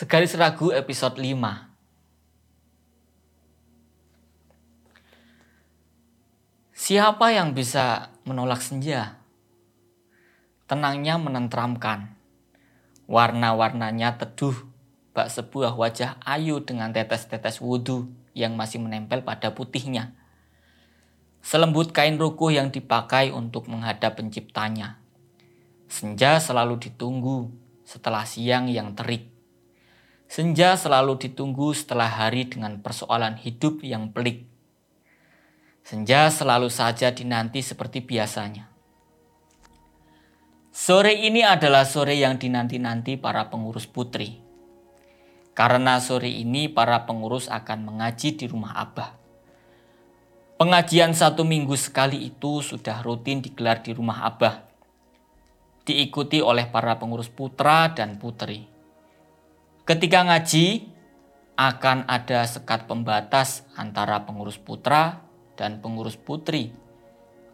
Segaris Ragu episode 5 Siapa yang bisa menolak senja? Tenangnya menentramkan. Warna-warnanya teduh, bak sebuah wajah ayu dengan tetes-tetes wudhu yang masih menempel pada putihnya. Selembut kain rukuh yang dipakai untuk menghadap penciptanya. Senja selalu ditunggu setelah siang yang terik. Senja selalu ditunggu setelah hari dengan persoalan hidup yang pelik. Senja selalu saja dinanti seperti biasanya. Sore ini adalah sore yang dinanti-nanti para pengurus putri. Karena sore ini para pengurus akan mengaji di rumah Abah. Pengajian satu minggu sekali itu sudah rutin digelar di rumah Abah. Diikuti oleh para pengurus putra dan putri. Ketika ngaji, akan ada sekat pembatas antara pengurus putra dan pengurus putri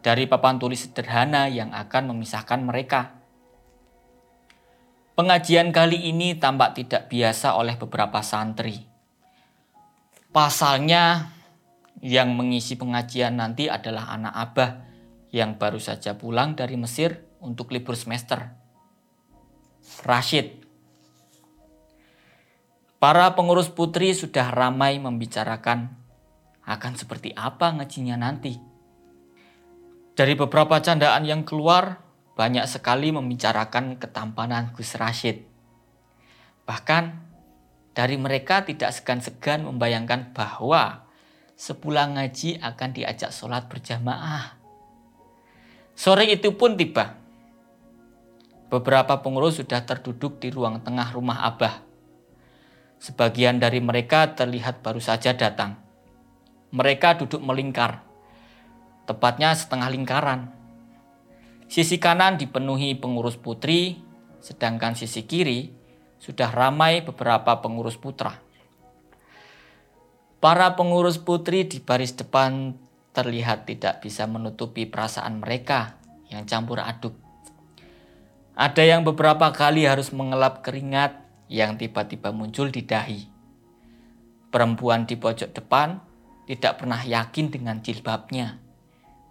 dari papan tulis sederhana yang akan memisahkan mereka. Pengajian kali ini tampak tidak biasa oleh beberapa santri. Pasalnya, yang mengisi pengajian nanti adalah anak abah yang baru saja pulang dari Mesir untuk libur semester. Rashid Para pengurus putri sudah ramai membicarakan akan seperti apa ngajinya nanti. Dari beberapa candaan yang keluar, banyak sekali membicarakan ketampanan Gus Rashid. Bahkan dari mereka tidak segan-segan membayangkan bahwa sepulang ngaji akan diajak sholat berjamaah. Sore itu pun tiba. Beberapa pengurus sudah terduduk di ruang tengah rumah Abah Sebagian dari mereka terlihat baru saja datang. Mereka duduk melingkar, tepatnya setengah lingkaran. Sisi kanan dipenuhi pengurus putri, sedangkan sisi kiri sudah ramai beberapa pengurus putra. Para pengurus putri di baris depan terlihat tidak bisa menutupi perasaan mereka yang campur aduk. Ada yang beberapa kali harus mengelap keringat yang tiba-tiba muncul di dahi. Perempuan di pojok depan tidak pernah yakin dengan jilbabnya.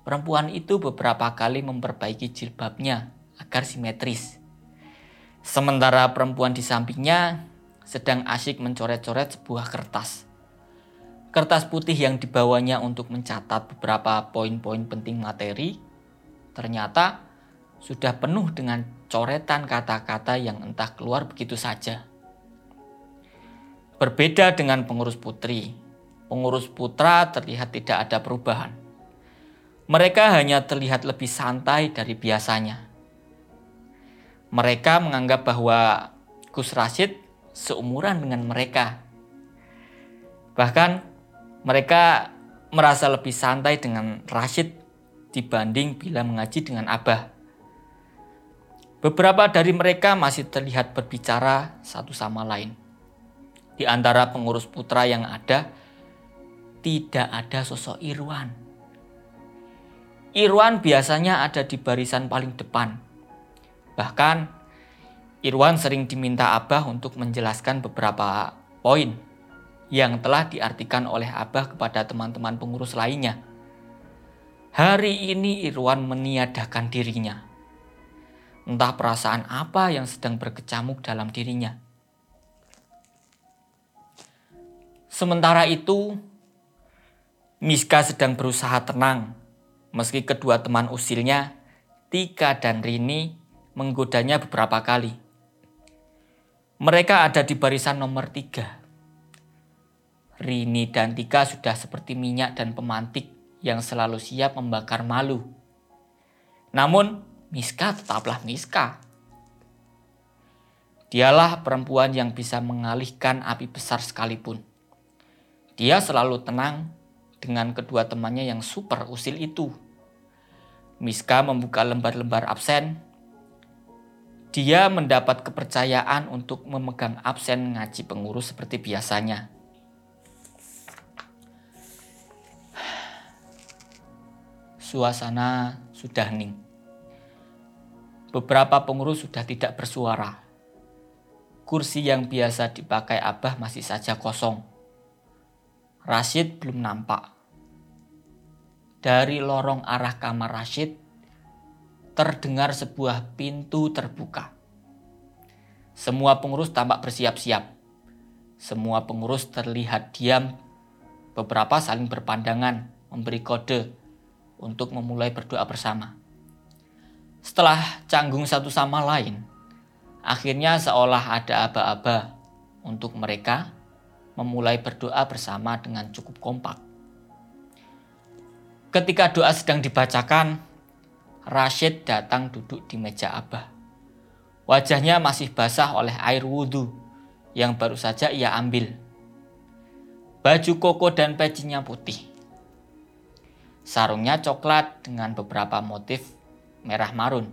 Perempuan itu beberapa kali memperbaiki jilbabnya agar simetris. Sementara perempuan di sampingnya sedang asyik mencoret-coret sebuah kertas. Kertas putih yang dibawanya untuk mencatat beberapa poin-poin penting materi ternyata sudah penuh dengan coretan kata-kata yang entah keluar begitu saja. Berbeda dengan pengurus putri, pengurus putra terlihat tidak ada perubahan. Mereka hanya terlihat lebih santai dari biasanya. Mereka menganggap bahwa Gus Rashid seumuran dengan mereka. Bahkan mereka merasa lebih santai dengan Rashid dibanding bila mengaji dengan Abah. Beberapa dari mereka masih terlihat berbicara satu sama lain. Di antara pengurus putra yang ada, tidak ada sosok Irwan. Irwan biasanya ada di barisan paling depan. Bahkan, Irwan sering diminta Abah untuk menjelaskan beberapa poin yang telah diartikan oleh Abah kepada teman-teman pengurus lainnya. Hari ini Irwan meniadakan dirinya Entah perasaan apa yang sedang berkecamuk dalam dirinya. Sementara itu, Miska sedang berusaha tenang, meski kedua teman usilnya, Tika dan Rini, menggodanya beberapa kali. Mereka ada di barisan nomor tiga. Rini dan Tika sudah seperti minyak dan pemantik yang selalu siap membakar malu. Namun, Miska tetaplah Miska. Dialah perempuan yang bisa mengalihkan api besar sekalipun. Dia selalu tenang dengan kedua temannya yang super usil itu. Miska membuka lembar-lembar absen. Dia mendapat kepercayaan untuk memegang absen ngaji pengurus seperti biasanya. Suasana sudah hening beberapa pengurus sudah tidak bersuara. kursi yang biasa dipakai Abah masih saja kosong. Rashid belum nampak. Dari lorong arah kamar Rashid, terdengar sebuah pintu terbuka. Semua pengurus tampak bersiap-siap. Semua pengurus terlihat diam. Beberapa saling berpandangan, memberi kode untuk memulai berdoa bersama. Setelah canggung satu sama lain, akhirnya seolah ada aba-aba untuk mereka memulai berdoa bersama dengan cukup kompak. Ketika doa sedang dibacakan, Rashid datang duduk di meja Abah. Wajahnya masih basah oleh air wudhu yang baru saja ia ambil. Baju koko dan pecinya putih. Sarungnya coklat dengan beberapa motif merah marun.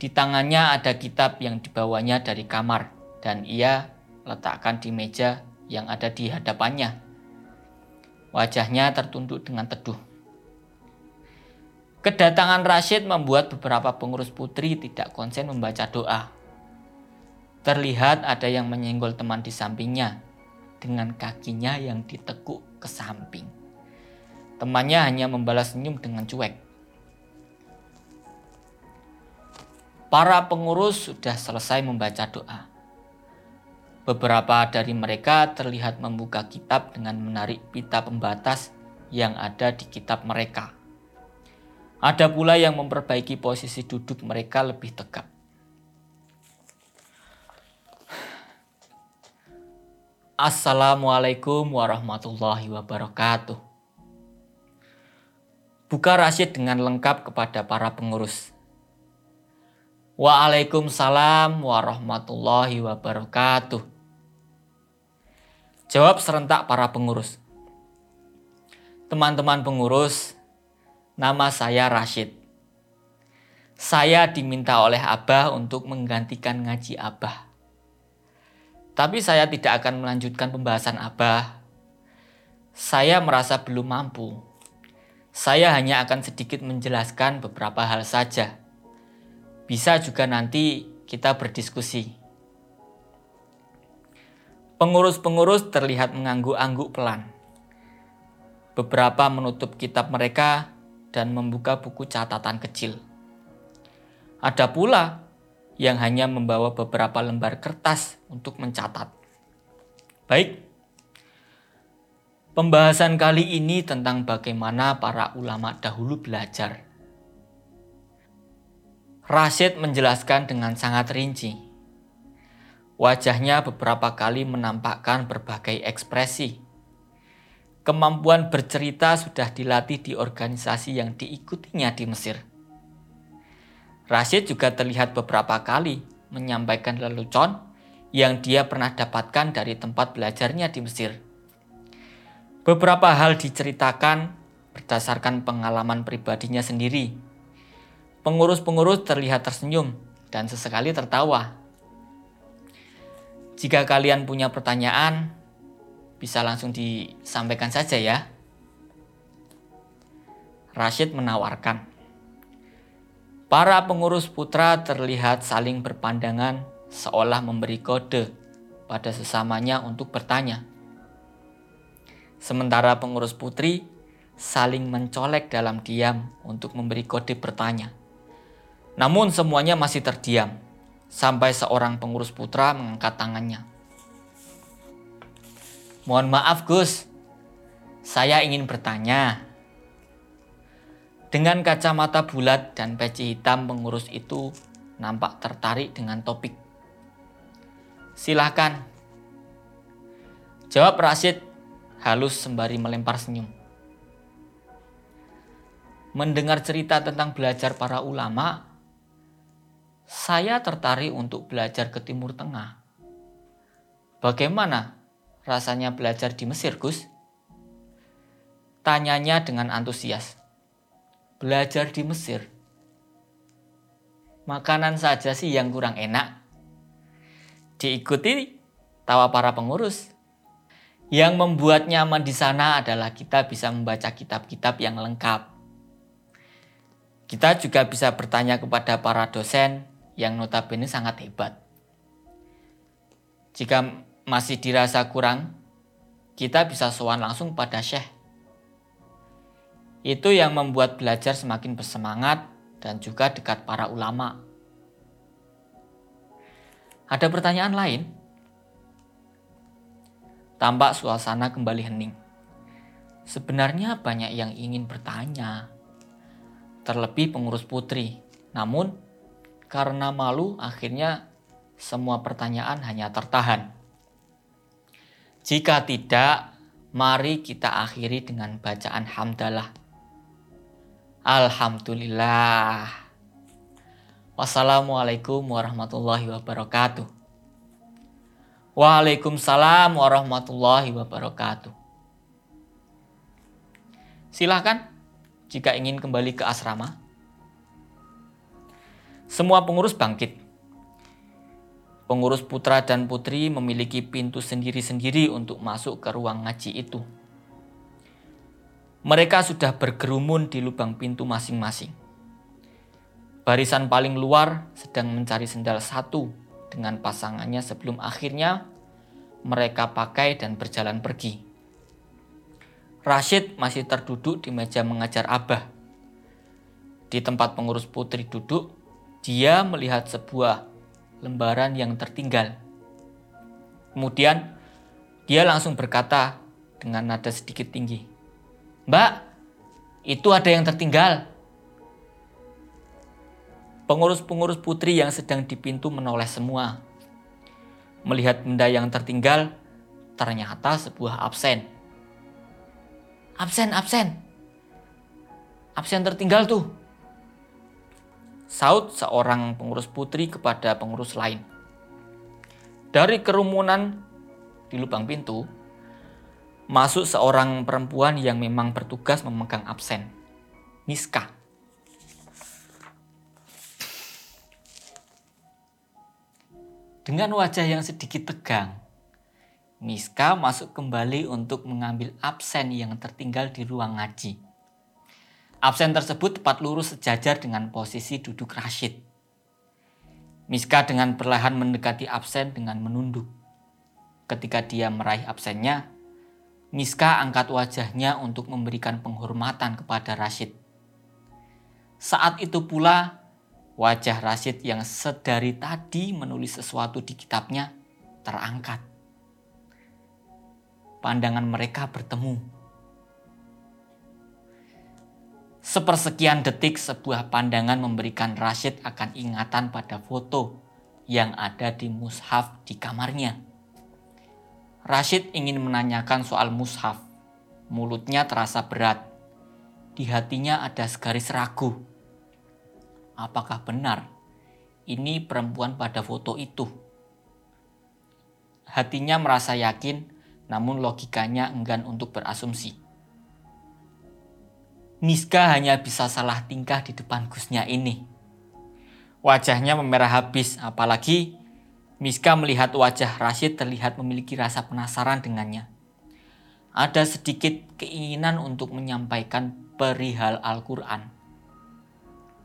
Di tangannya ada kitab yang dibawanya dari kamar dan ia letakkan di meja yang ada di hadapannya. Wajahnya tertunduk dengan teduh. Kedatangan Rashid membuat beberapa pengurus putri tidak konsen membaca doa. Terlihat ada yang menyenggol teman di sampingnya dengan kakinya yang ditekuk ke samping. Temannya hanya membalas senyum dengan cuek. Para pengurus sudah selesai membaca doa. Beberapa dari mereka terlihat membuka kitab dengan menarik pita pembatas yang ada di kitab mereka. Ada pula yang memperbaiki posisi duduk mereka lebih tegak. Assalamualaikum warahmatullahi wabarakatuh. Buka Rashid dengan lengkap kepada para pengurus. Waalaikumsalam warahmatullahi wabarakatuh. Jawab serentak para pengurus. Teman-teman pengurus, Nama saya Rashid. Saya diminta oleh Abah untuk menggantikan ngaji Abah. Tapi saya tidak akan melanjutkan pembahasan Abah. Saya merasa belum mampu. Saya hanya akan sedikit menjelaskan beberapa hal saja. Bisa juga nanti kita berdiskusi. Pengurus-pengurus terlihat mengangguk-angguk pelan. Beberapa menutup kitab mereka dan membuka buku catatan kecil. Ada pula yang hanya membawa beberapa lembar kertas untuk mencatat. Baik, pembahasan kali ini tentang bagaimana para ulama dahulu belajar. Rashid menjelaskan dengan sangat rinci. Wajahnya beberapa kali menampakkan berbagai ekspresi Kemampuan bercerita sudah dilatih di organisasi yang diikutinya di Mesir. Rashid juga terlihat beberapa kali menyampaikan lelucon yang dia pernah dapatkan dari tempat belajarnya di Mesir. Beberapa hal diceritakan berdasarkan pengalaman pribadinya sendiri. Pengurus-pengurus terlihat tersenyum dan sesekali tertawa. Jika kalian punya pertanyaan, bisa langsung disampaikan saja ya. Rashid menawarkan. Para pengurus putra terlihat saling berpandangan seolah memberi kode pada sesamanya untuk bertanya. Sementara pengurus putri saling mencolek dalam diam untuk memberi kode bertanya. Namun semuanya masih terdiam sampai seorang pengurus putra mengangkat tangannya. Mohon maaf Gus, saya ingin bertanya. Dengan kacamata bulat dan peci hitam pengurus itu nampak tertarik dengan topik. Silahkan. Jawab Rashid halus sembari melempar senyum. Mendengar cerita tentang belajar para ulama, saya tertarik untuk belajar ke Timur Tengah. Bagaimana rasanya belajar di Mesir, Gus? Tanyanya dengan antusias. Belajar di Mesir? Makanan saja sih yang kurang enak. Diikuti tawa para pengurus. Yang membuat nyaman di sana adalah kita bisa membaca kitab-kitab yang lengkap. Kita juga bisa bertanya kepada para dosen yang notabene sangat hebat. Jika masih dirasa kurang, kita bisa sowan langsung pada Syekh. Itu yang membuat belajar semakin bersemangat dan juga dekat para ulama. Ada pertanyaan lain? Tampak suasana kembali hening. Sebenarnya banyak yang ingin bertanya, terlebih pengurus putri. Namun, karena malu, akhirnya semua pertanyaan hanya tertahan. Jika tidak, mari kita akhiri dengan bacaan hamdalah. Alhamdulillah. Wassalamualaikum warahmatullahi wabarakatuh. Waalaikumsalam warahmatullahi wabarakatuh. Silahkan jika ingin kembali ke asrama. Semua pengurus bangkit Pengurus putra dan putri memiliki pintu sendiri-sendiri untuk masuk ke ruang ngaji itu. Mereka sudah bergerumun di lubang pintu masing-masing. Barisan paling luar sedang mencari sendal satu dengan pasangannya sebelum akhirnya mereka pakai dan berjalan pergi. Rashid masih terduduk di meja mengajar Abah. Di tempat pengurus putri duduk, dia melihat sebuah lembaran yang tertinggal. Kemudian dia langsung berkata dengan nada sedikit tinggi, "Mbak, itu ada yang tertinggal." Pengurus-pengurus putri yang sedang di pintu menoleh semua. Melihat benda yang tertinggal, ternyata sebuah absen. Absen, absen. Absen tertinggal tuh. Saud seorang pengurus putri kepada pengurus lain. Dari kerumunan di lubang pintu, masuk seorang perempuan yang memang bertugas memegang absen, Miska. Dengan wajah yang sedikit tegang, Miska masuk kembali untuk mengambil absen yang tertinggal di ruang ngaji. Absen tersebut tepat lurus sejajar dengan posisi duduk Rashid. Miska dengan perlahan mendekati absen dengan menunduk. Ketika dia meraih absennya, Miska angkat wajahnya untuk memberikan penghormatan kepada Rashid. Saat itu pula, wajah Rashid yang sedari tadi menulis sesuatu di kitabnya terangkat. Pandangan mereka bertemu Sepersekian detik sebuah pandangan memberikan Rashid akan ingatan pada foto yang ada di mushaf di kamarnya. Rashid ingin menanyakan soal mushaf. Mulutnya terasa berat. Di hatinya ada segaris ragu. Apakah benar ini perempuan pada foto itu? Hatinya merasa yakin, namun logikanya enggan untuk berasumsi. Miska hanya bisa salah tingkah di depan Gusnya ini. Wajahnya memerah habis, apalagi Miska melihat wajah Rashid terlihat memiliki rasa penasaran dengannya. Ada sedikit keinginan untuk menyampaikan perihal Al-Quran.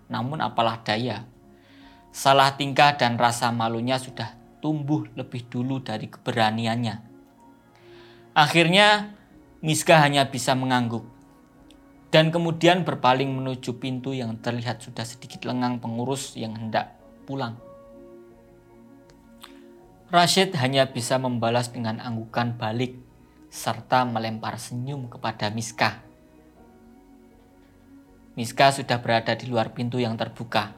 Namun apalah daya, salah tingkah dan rasa malunya sudah tumbuh lebih dulu dari keberaniannya. Akhirnya, Miska hanya bisa mengangguk dan kemudian berpaling menuju pintu yang terlihat sudah sedikit lengang pengurus yang hendak pulang. Rashid hanya bisa membalas dengan anggukan balik serta melempar senyum kepada Miska. Miska sudah berada di luar pintu yang terbuka.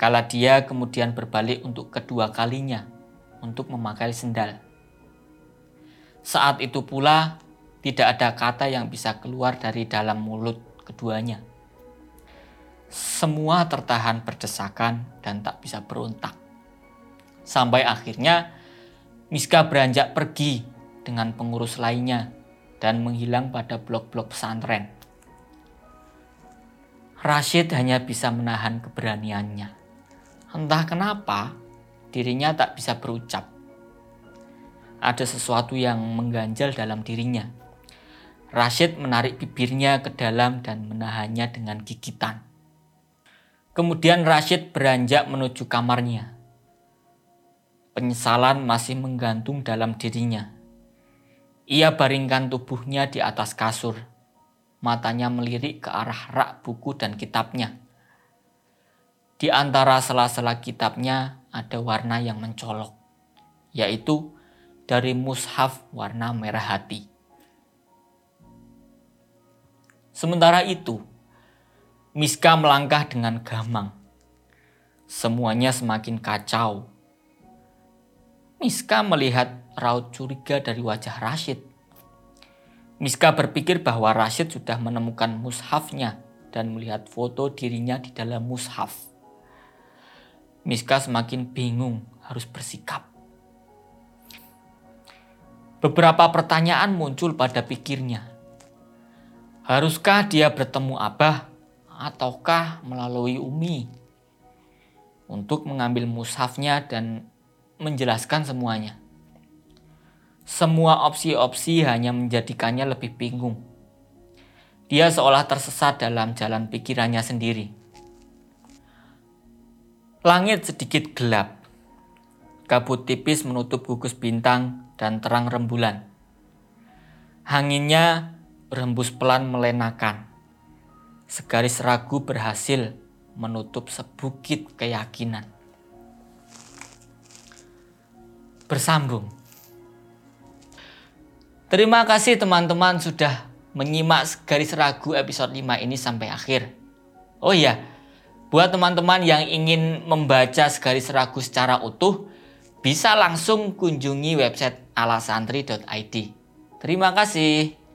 Kala dia kemudian berbalik untuk kedua kalinya untuk memakai sendal. Saat itu pula tidak ada kata yang bisa keluar dari dalam mulut keduanya. Semua tertahan berdesakan dan tak bisa berontak. Sampai akhirnya Miska beranjak pergi dengan pengurus lainnya dan menghilang pada blok-blok pesantren. Rashid hanya bisa menahan keberaniannya. Entah kenapa, dirinya tak bisa berucap. Ada sesuatu yang mengganjal dalam dirinya Rashid menarik bibirnya ke dalam dan menahannya dengan gigitan. Kemudian Rashid beranjak menuju kamarnya. Penyesalan masih menggantung dalam dirinya. Ia baringkan tubuhnya di atas kasur. Matanya melirik ke arah rak buku dan kitabnya. Di antara sela-sela kitabnya ada warna yang mencolok, yaitu dari mushaf warna merah hati. Sementara itu, Miska melangkah dengan gamang. Semuanya semakin kacau Miska melihat raut curiga dari wajah Rashid. Miska berpikir bahwa Rashid sudah menemukan mushafnya dan melihat foto dirinya di dalam mushaf. Miska semakin bingung harus bersikap. Beberapa pertanyaan muncul pada pikirnya. Haruskah dia bertemu Abah ataukah melalui Umi untuk mengambil mushafnya dan menjelaskan semuanya. Semua opsi-opsi hanya menjadikannya lebih bingung. Dia seolah tersesat dalam jalan pikirannya sendiri. Langit sedikit gelap. Kabut tipis menutup gugus bintang dan terang rembulan. Anginnya berhembus pelan melenakan. Segaris ragu berhasil menutup sebukit keyakinan. bersambung. Terima kasih teman-teman sudah menyimak garis ragu episode 5 ini sampai akhir. Oh iya, buat teman-teman yang ingin membaca segaris ragu secara utuh, bisa langsung kunjungi website alasantri.id. Terima kasih.